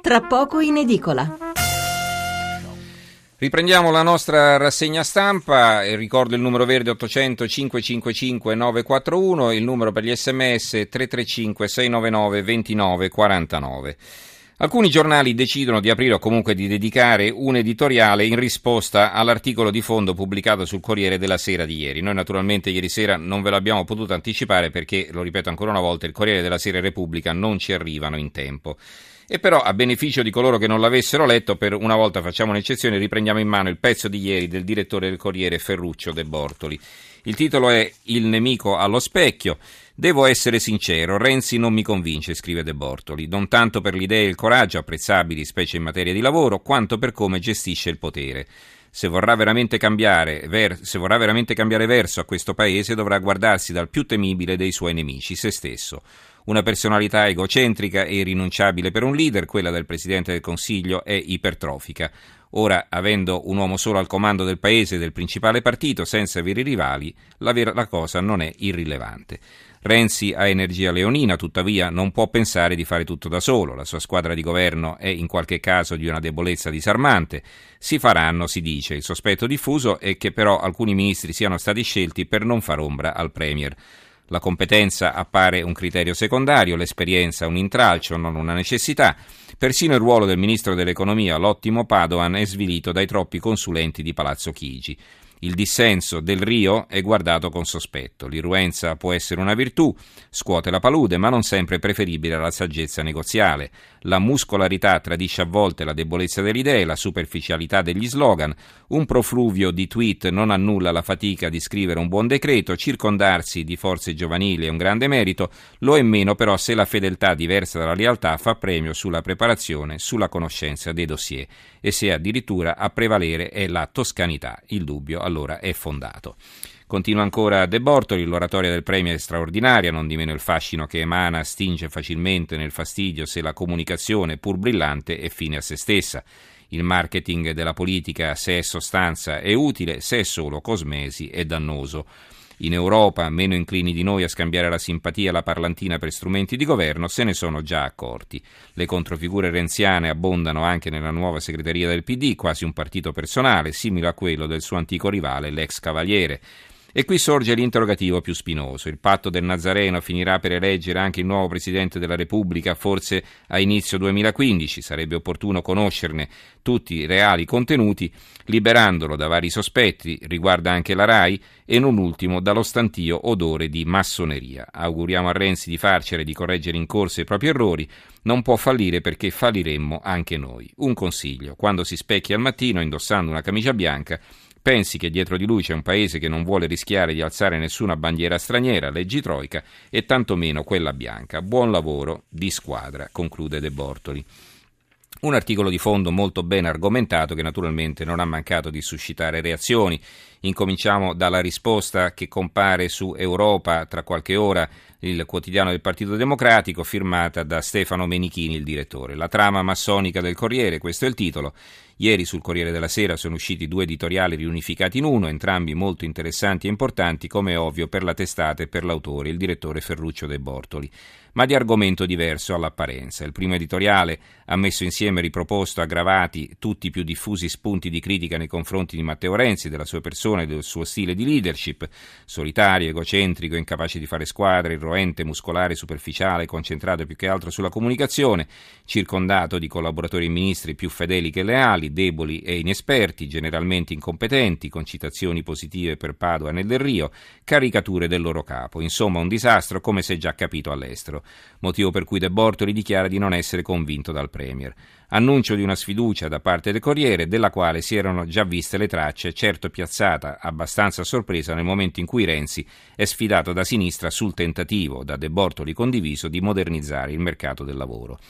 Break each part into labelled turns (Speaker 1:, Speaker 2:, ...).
Speaker 1: tra poco in edicola.
Speaker 2: Riprendiamo la nostra rassegna stampa ricordo il numero verde 800 555 941 il numero per gli sms 335 699 29 49. Alcuni giornali decidono di aprire o comunque di dedicare un editoriale in risposta all'articolo di fondo pubblicato sul Corriere della Sera di ieri. Noi naturalmente ieri sera non ve l'abbiamo potuto anticipare perché, lo ripeto ancora una volta, il Corriere della Sera e Repubblica non ci arrivano in tempo. E però, a beneficio di coloro che non l'avessero letto, per una volta facciamo un'eccezione, riprendiamo in mano il pezzo di ieri del direttore del Corriere Ferruccio De Bortoli. Il titolo è Il nemico allo specchio. Devo essere sincero, Renzi non mi convince, scrive De Bortoli, non tanto per l'idea e il coraggio apprezzabili, specie in materia di lavoro, quanto per come gestisce il potere. Se vorrà, ver- se vorrà veramente cambiare verso a questo paese dovrà guardarsi dal più temibile dei suoi nemici, se stesso. Una personalità egocentrica e irrinunciabile per un leader, quella del Presidente del Consiglio, è ipertrofica. Ora, avendo un uomo solo al comando del paese e del principale partito, senza veri rivali, la, vera, la cosa non è irrilevante. Renzi ha energia leonina, tuttavia non può pensare di fare tutto da solo. La sua squadra di governo è in qualche caso di una debolezza disarmante. Si faranno, si dice. Il sospetto diffuso è che però alcuni ministri siano stati scelti per non far ombra al Premier. La competenza appare un criterio secondario, l'esperienza un intralcio, non una necessità. Persino il ruolo del ministro dell'economia, l'ottimo Padoan, è svilito dai troppi consulenti di Palazzo Chigi. Il dissenso del Rio è guardato con sospetto. L'irruenza può essere una virtù, scuote la palude, ma non sempre preferibile alla saggezza negoziale. La muscolarità tradisce a volte la debolezza delle idee, la superficialità degli slogan. Un profluvio di tweet non annulla la fatica di scrivere un buon decreto. Circondarsi di forze giovanili è un grande merito, lo è meno però se la fedeltà diversa dalla lealtà fa premio sulla preparazione, sulla conoscenza dei dossier e se addirittura a prevalere è la toscanità. Il dubbio allora è fondato. Continua ancora De Bortoli, l'oratoria del Premier è straordinaria, non di meno il fascino che emana stinge facilmente nel fastidio se la comunicazione, pur brillante, è fine a se stessa. Il marketing della politica, se è sostanza, è utile, se è solo cosmesi, è dannoso in Europa, meno inclini di noi a scambiare la simpatia alla parlantina per strumenti di governo, se ne sono già accorti. Le controfigure renziane abbondano anche nella nuova segreteria del PD, quasi un partito personale, simile a quello del suo antico rivale, l'ex Cavaliere. E qui sorge l'interrogativo più spinoso. Il patto del Nazareno finirà per eleggere anche il nuovo Presidente della Repubblica, forse a inizio 2015. Sarebbe opportuno conoscerne tutti i reali contenuti, liberandolo da vari sospetti, riguarda anche la RAI, e non ultimo dallo stantio odore di massoneria. Auguriamo a Renzi di farcere di correggere in corsa i propri errori. Non può fallire perché falliremmo anche noi. Un consiglio: quando si specchia al mattino indossando una camicia bianca, Pensi che dietro di lui c'è un paese che non vuole rischiare di alzare nessuna bandiera straniera, leggi Troica, e tantomeno quella bianca. Buon lavoro di squadra, conclude De Bortoli. Un articolo di fondo molto ben argomentato che naturalmente non ha mancato di suscitare reazioni. Incominciamo dalla risposta che compare su Europa tra qualche ora, il quotidiano del Partito Democratico, firmata da Stefano Menichini, il direttore. La trama massonica del Corriere, questo è il titolo. Ieri sul Corriere della Sera sono usciti due editoriali riunificati in uno, entrambi molto interessanti e importanti, come ovvio per la testata e per l'autore, il direttore Ferruccio De Bortoli, ma di argomento diverso all'apparenza. Il primo editoriale ha messo insieme riproposto aggravati tutti i più diffusi spunti di critica nei confronti di Matteo Renzi, della sua persona e del suo stile di leadership, solitario, egocentrico, incapace di fare squadre, irroente, muscolare, superficiale, concentrato più che altro sulla comunicazione, circondato di collaboratori e ministri più fedeli che leali, deboli e inesperti, generalmente incompetenti, con citazioni positive per Padova e Del Rio, caricature del loro capo. Insomma, un disastro come si è già capito all'estero. Motivo per cui De Bortoli dichiara di non essere convinto dal Premier. Annuncio di una sfiducia da parte del Corriere, della quale si erano già viste le tracce, certo piazzata abbastanza a sorpresa nel momento in cui Renzi è sfidato da sinistra sul tentativo, da De Bortoli condiviso, di modernizzare il mercato del lavoro.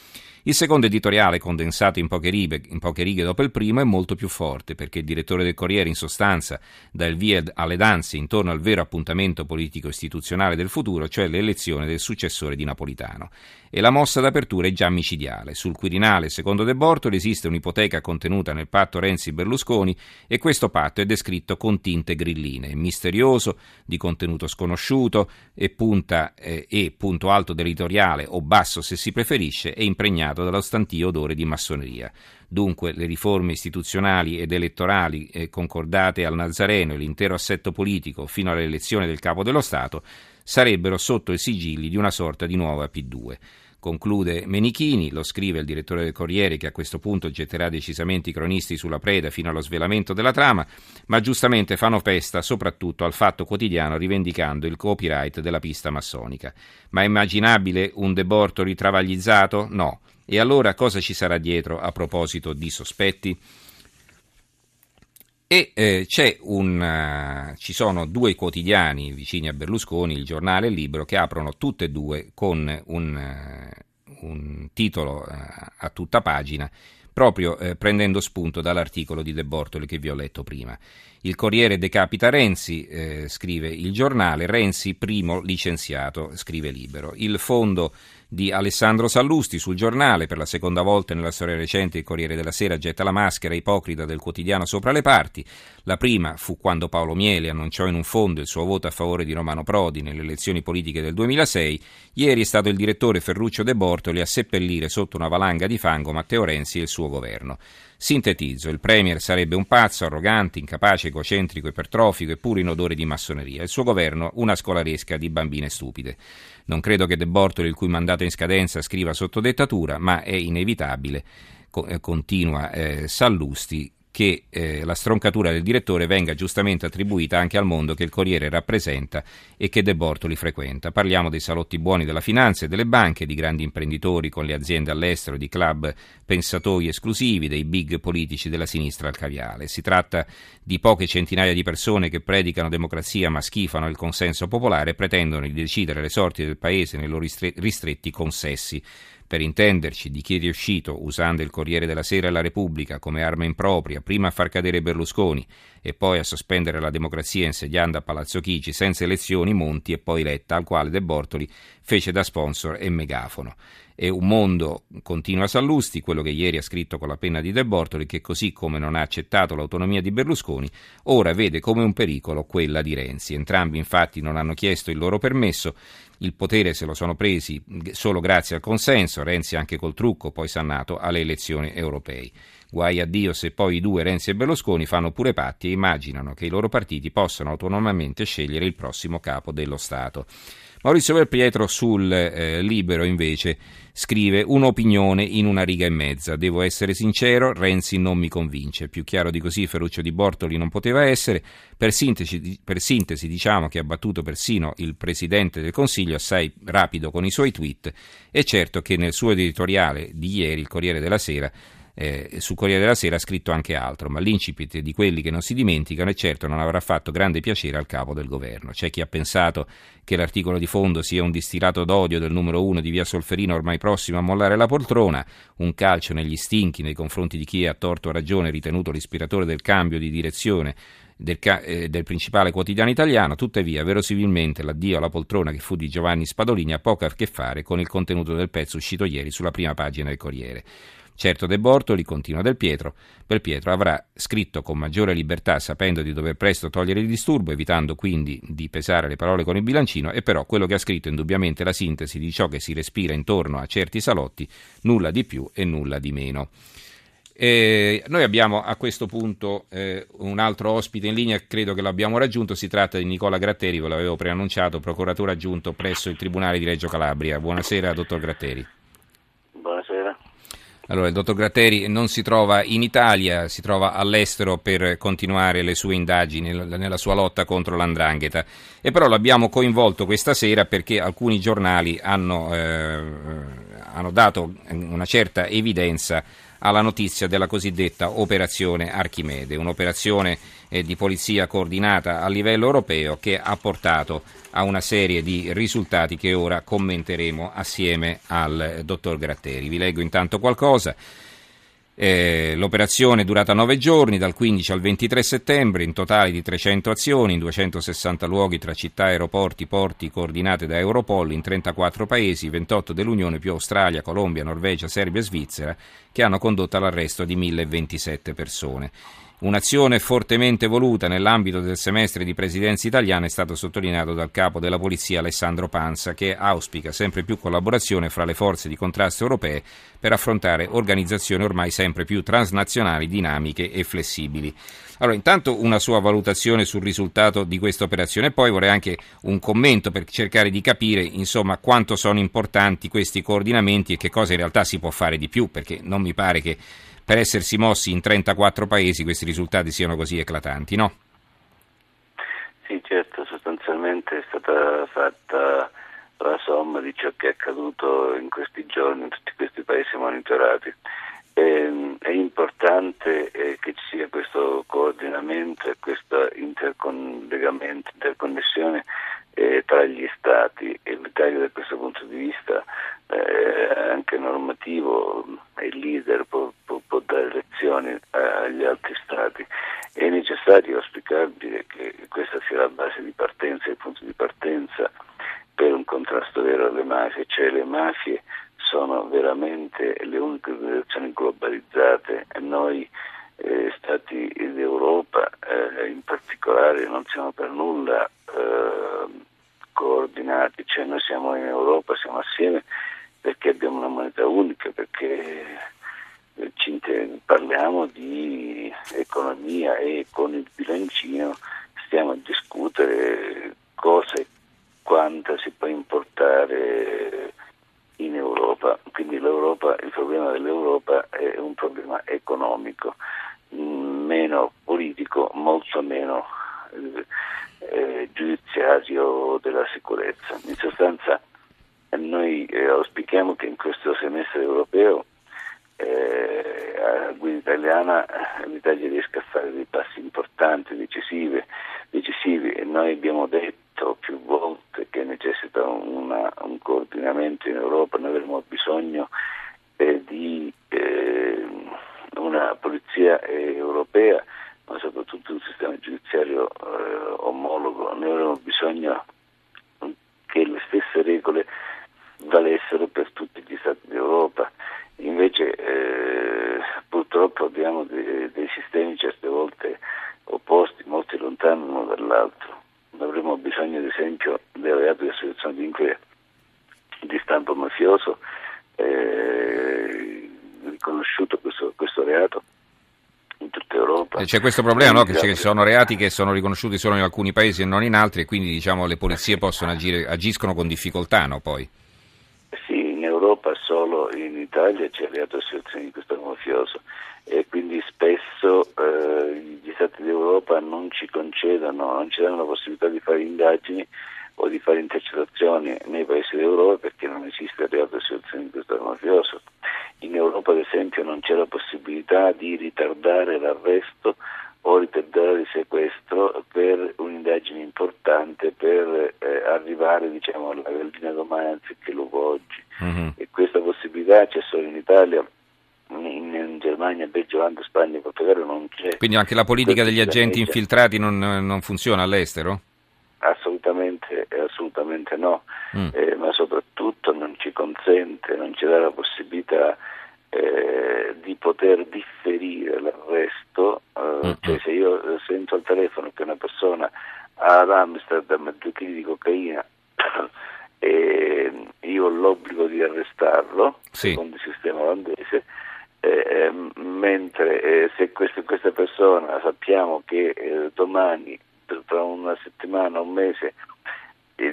Speaker 2: Il secondo editoriale, condensato in poche, righe, in poche, righe, dopo il primo, è molto più forte, perché il direttore del Corriere, in sostanza, dà il via alle danze intorno al vero appuntamento politico-istituzionale del futuro, cioè l'elezione del successore di Napolitano. E la mossa d'apertura è già micidiale. Sul Quirinale, secondo De Bortoli, esiste un'ipoteca contenuta nel patto Renzi-Berlusconi e questo patto è descritto con tinte grilline. È misterioso, di contenuto sconosciuto e, punta, eh, e punto alto dell'editoriale, o basso se si preferisce, è impregnato dallo stantio odore di massoneria. Dunque le riforme istituzionali ed elettorali eh, concordate al Nazareno e l'intero assetto politico fino all'elezione del capo dello Stato sarebbero sotto i sigilli di una sorta di nuova P2. Conclude Menichini, lo scrive il direttore del Corriere che a questo punto getterà decisamente i cronisti sulla preda fino allo svelamento della trama, ma giustamente fanno festa soprattutto al fatto quotidiano rivendicando il copyright della pista massonica. Ma è immaginabile un De Bortoli travaglizzato? No. E allora cosa ci sarà dietro a proposito di sospetti? E eh, un, uh, ci sono due quotidiani vicini a Berlusconi, il giornale e il libro, che aprono tutte e due con un, uh, un titolo uh, a tutta pagina, proprio prendendo spunto dall'articolo di De Bortoli che vi ho letto prima. Il Corriere decapita Renzi, eh, scrive il giornale, Renzi primo licenziato, scrive Libero. Il fondo di Alessandro Sallusti sul giornale, per la seconda volta nella storia recente il Corriere della Sera getta la maschera ipocrita del quotidiano sopra le parti. La prima fu quando Paolo Miele annunciò in un fondo il suo voto a favore di Romano Prodi nelle elezioni politiche del 2006. Ieri è stato il direttore Ferruccio De Bortoli a seppellire sotto una valanga di fango Matteo Renzi e il suo governo. Sintetizzo, il Premier sarebbe un pazzo, arrogante, incapace, egocentrico, ipertrofico e pure in odore di massoneria. Il suo governo una scolaresca di bambine stupide. Non credo che De Bortoli, il cui mandato è in scadenza, scriva sotto dettatura, ma è inevitabile, eh, continua eh, Sallusti, che eh, la stroncatura del direttore venga giustamente attribuita anche al mondo che il Corriere rappresenta e che De Bortoli frequenta. Parliamo dei salotti buoni della finanza e delle banche, di grandi imprenditori con le aziende all'estero, di club pensatori esclusivi, dei big politici della sinistra al caviale. Si tratta di poche centinaia di persone che predicano democrazia ma schifano il consenso popolare e pretendono di decidere le sorti del paese nei loro ristretti consessi per intenderci, di chi è riuscito, usando il Corriere della Sera e la Repubblica come arma impropria, prima a far cadere Berlusconi e poi a sospendere la democrazia insediando a Palazzo Chigi senza elezioni Monti e poi Letta, al quale De Bortoli fece da sponsor e megafono. E un mondo, continua Sallusti, quello che ieri ha scritto con la penna di De Bortoli, che così come non ha accettato l'autonomia di Berlusconi, ora vede come un pericolo quella di Renzi. Entrambi infatti non hanno chiesto il loro permesso, il potere se lo sono presi solo grazie al consenso, Renzi anche col trucco, poi sannato alle elezioni europee. Guai a Dio se poi i due, Renzi e Berlusconi, fanno pure patti e immaginano che i loro partiti possano autonomamente scegliere il prossimo capo dello Stato. Maurizio Belpietro sul eh, Libero invece scrive un'opinione in una riga e mezza. Devo essere sincero, Renzi non mi convince. Più chiaro di così Ferruccio di Bortoli non poteva essere. Per sintesi, per sintesi diciamo che ha battuto persino il Presidente del Consiglio assai rapido con i suoi tweet. È certo che nel suo editoriale di ieri, il Corriere della Sera, eh, su Corriere della Sera ha scritto anche altro, ma l'incipit di quelli che non si dimenticano e certo non avrà fatto grande piacere al capo del governo. C'è chi ha pensato che l'articolo di fondo sia un distillato d'odio del numero uno di via Solferino ormai prossimo a mollare la poltrona, un calcio negli stinchi nei confronti di chi ha torto o ragione ritenuto l'ispiratore del cambio di direzione del, eh, del, principale quotidiano italiano, tuttavia verosimilmente l'addio alla poltrona che fu di Giovanni Spadolini ha poco a che fare con il contenuto del pezzo uscito ieri sulla prima pagina del Corriere. Certo De Bortoli, continua Del Pietro, Del Pietro avrà scritto con maggiore libertà sapendo di dover presto togliere il disturbo, evitando quindi di pesare le parole con il bilancino, e però quello che ha scritto è indubbiamente la sintesi di ciò che si respira intorno a certi salotti, nulla di più e nulla di meno. Eh, noi abbiamo a questo punto eh, un altro ospite in linea, credo che l'abbiamo raggiunto, si tratta di Nicola Gratteri, ve l'avevo preannunciato, procuratore aggiunto presso il Tribunale di Reggio Calabria. Buonasera, dottor Gratteri. Allora, il dottor Gratteri non si trova in Italia, si trova all'estero per continuare le sue indagini nella sua lotta contro l'andrangheta. E però l'abbiamo coinvolto questa sera perché alcuni giornali hanno, eh, hanno dato una certa evidenza alla notizia della cosiddetta operazione Archimede, un'operazione eh, di polizia coordinata a livello europeo che ha portato a una serie di risultati che ora commenteremo assieme al dottor Gratteri. Vi leggo intanto qualcosa. Eh, l'operazione è durata nove giorni, dal 15 al 23 settembre, in totale di 300 azioni in 260 luoghi tra città, aeroporti, porti, coordinate da Europol in 34 paesi, 28 dell'Unione più Australia, Colombia, Norvegia, Serbia e Svizzera, che hanno condotto all'arresto di 1027 persone. Un'azione fortemente voluta nell'ambito del semestre di presidenza italiana è stato sottolineato dal capo della polizia Alessandro Panza, che auspica sempre più collaborazione fra le forze di contrasto europee per affrontare organizzazioni ormai sempre più transnazionali, dinamiche e flessibili. Allora, intanto una sua valutazione sul risultato di questa operazione e poi vorrei anche un commento per cercare di capire insomma quanto sono importanti questi coordinamenti e che cosa in realtà si può fare di più, perché non mi pare che per essersi mossi in 34 paesi questi risultati siano così eclatanti, no?
Speaker 1: Sì, certo, sostanzialmente è stata fatta la somma di ciò che è accaduto in questi giorni in tutti questi paesi monitorati. E, ehm, è importante eh, che ci sia questo coordinamento e questo intercollegamento, interconnessione eh, tra gli Stati e l'Italia da questo punto di vista eh, anche normativo è leader può, può, può dare lezioni agli altri Stati. È necessario, auspicabile che questa sia la base di partenza, il punto di partenza per un contrasto vero alle mafie, cioè le mafie sono veramente le uniche organizzazioni globalizzate e noi eh, Stati d'Europa eh, in particolare non siamo per nulla eh, coordinati, cioè noi siamo in Europa, siamo assieme perché abbiamo una moneta unica, perché parliamo di economia e con il bilancino stiamo a discutere cosa e quanta si può importare in Europa. Quindi il dell'Europa è un problema economico, meno politico, molto meno eh, giudiziario della sicurezza. In sostanza noi eh, auspichiamo che in questo semestre europeo eh, a guida italiana l'Italia riesca a fare dei passi importanti, decisivi, decisivi e noi abbiamo detto più volte che necessita una, un coordinamento in Europa, noi avremo bisogno eh, di eh, una polizia europea ma soprattutto un sistema giudiziario eh, omologo, noi avremo bisogno che le stesse regole valessero per tutti gli Stati d'Europa. Invece eh, purtroppo abbiamo dei, dei sistemi certe volte opposti, molto lontani l'uno dall'altro. Avremo bisogno ad esempio del reato di associazione di inquiria di stampo mafioso, eh, riconosciuto questo, questo reato in tutta Europa.
Speaker 2: Eh, c'è questo problema, no? che ci sono reati che sono riconosciuti solo in alcuni paesi e non in altri e quindi diciamo, le polizie possono agire, agiscono con difficoltà no, poi?
Speaker 1: Sì, in Europa solo in Italia c'è il reato di associazione di questo mafioso e quindi spesso eh, gli Stati d'Europa non ci concedono, non ci danno la possibilità di fare indagini o di fare intercettazioni nei paesi d'Europa perché non esiste il reato di associazione di questo mafioso. In Europa ad esempio non c'è la possibilità di ritardare l'arresto o ritardare il sequestro per un'indagine importante per eh, arrivare diciamo, alla gallina domani anziché l'uovo oggi. Mm-hmm. E questa possibilità c'è solo in Italia, in, in Germania, Belgio, Olanda, Spagna e Portogallo non c'è.
Speaker 2: Quindi anche la politica degli agenti infiltrati non, non funziona all'estero?
Speaker 1: Assolutamente, assolutamente no, mm. eh, ma soprattutto non ci consente, non ci dà la possibilità eh, di poter differire l'arresto, eh, mm. cioè se io sento al telefono che una persona ha ad Amsterdam due kg di cocaina e io ho l'obbligo di arrestarlo, sì. secondo il sistema olandese, eh, ehm, mentre eh, se questa, questa, persona sappiamo che eh, domani tra una settimana, un mese,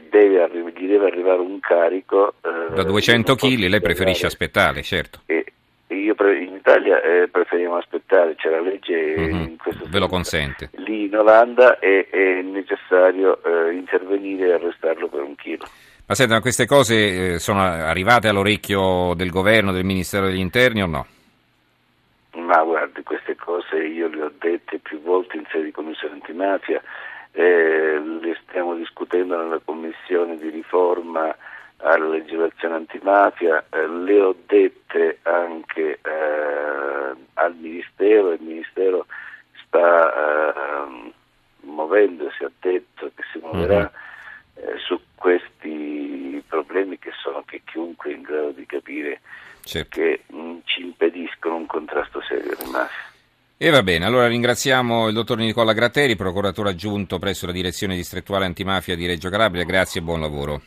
Speaker 1: deve gli deve arrivare un carico.
Speaker 2: Eh, da 200 kg lei preferisce aspettare, certo.
Speaker 1: E, io pre- in Italia eh, preferiamo aspettare, c'è la legge mm-hmm. in questo
Speaker 2: Ve lo consente.
Speaker 1: Lì in Olanda è, è necessario eh, intervenire e arrestarlo per un chilo.
Speaker 2: Ma senta, queste cose eh, sono arrivate all'orecchio del governo, del Ministero degli Interni o no?
Speaker 1: Ma guardi, queste cose io le ho dette più volte in sede di commissione antimafia, eh, le stiamo discutendo nella commissione di riforma alla legislazione antimafia, eh, le ho dette anche eh, al Ministero, il Ministero sta eh, muovendosi, ha detto che si muoverà mm-hmm. su questi problemi che sono che chiunque è in grado di capire certo. che mh, ci impediscono un contrasto serio alle mafie.
Speaker 2: E va bene, allora ringraziamo il dottor Nicola Gratteri, procuratore aggiunto presso la direzione distrettuale antimafia di Reggio Calabria, grazie e buon lavoro.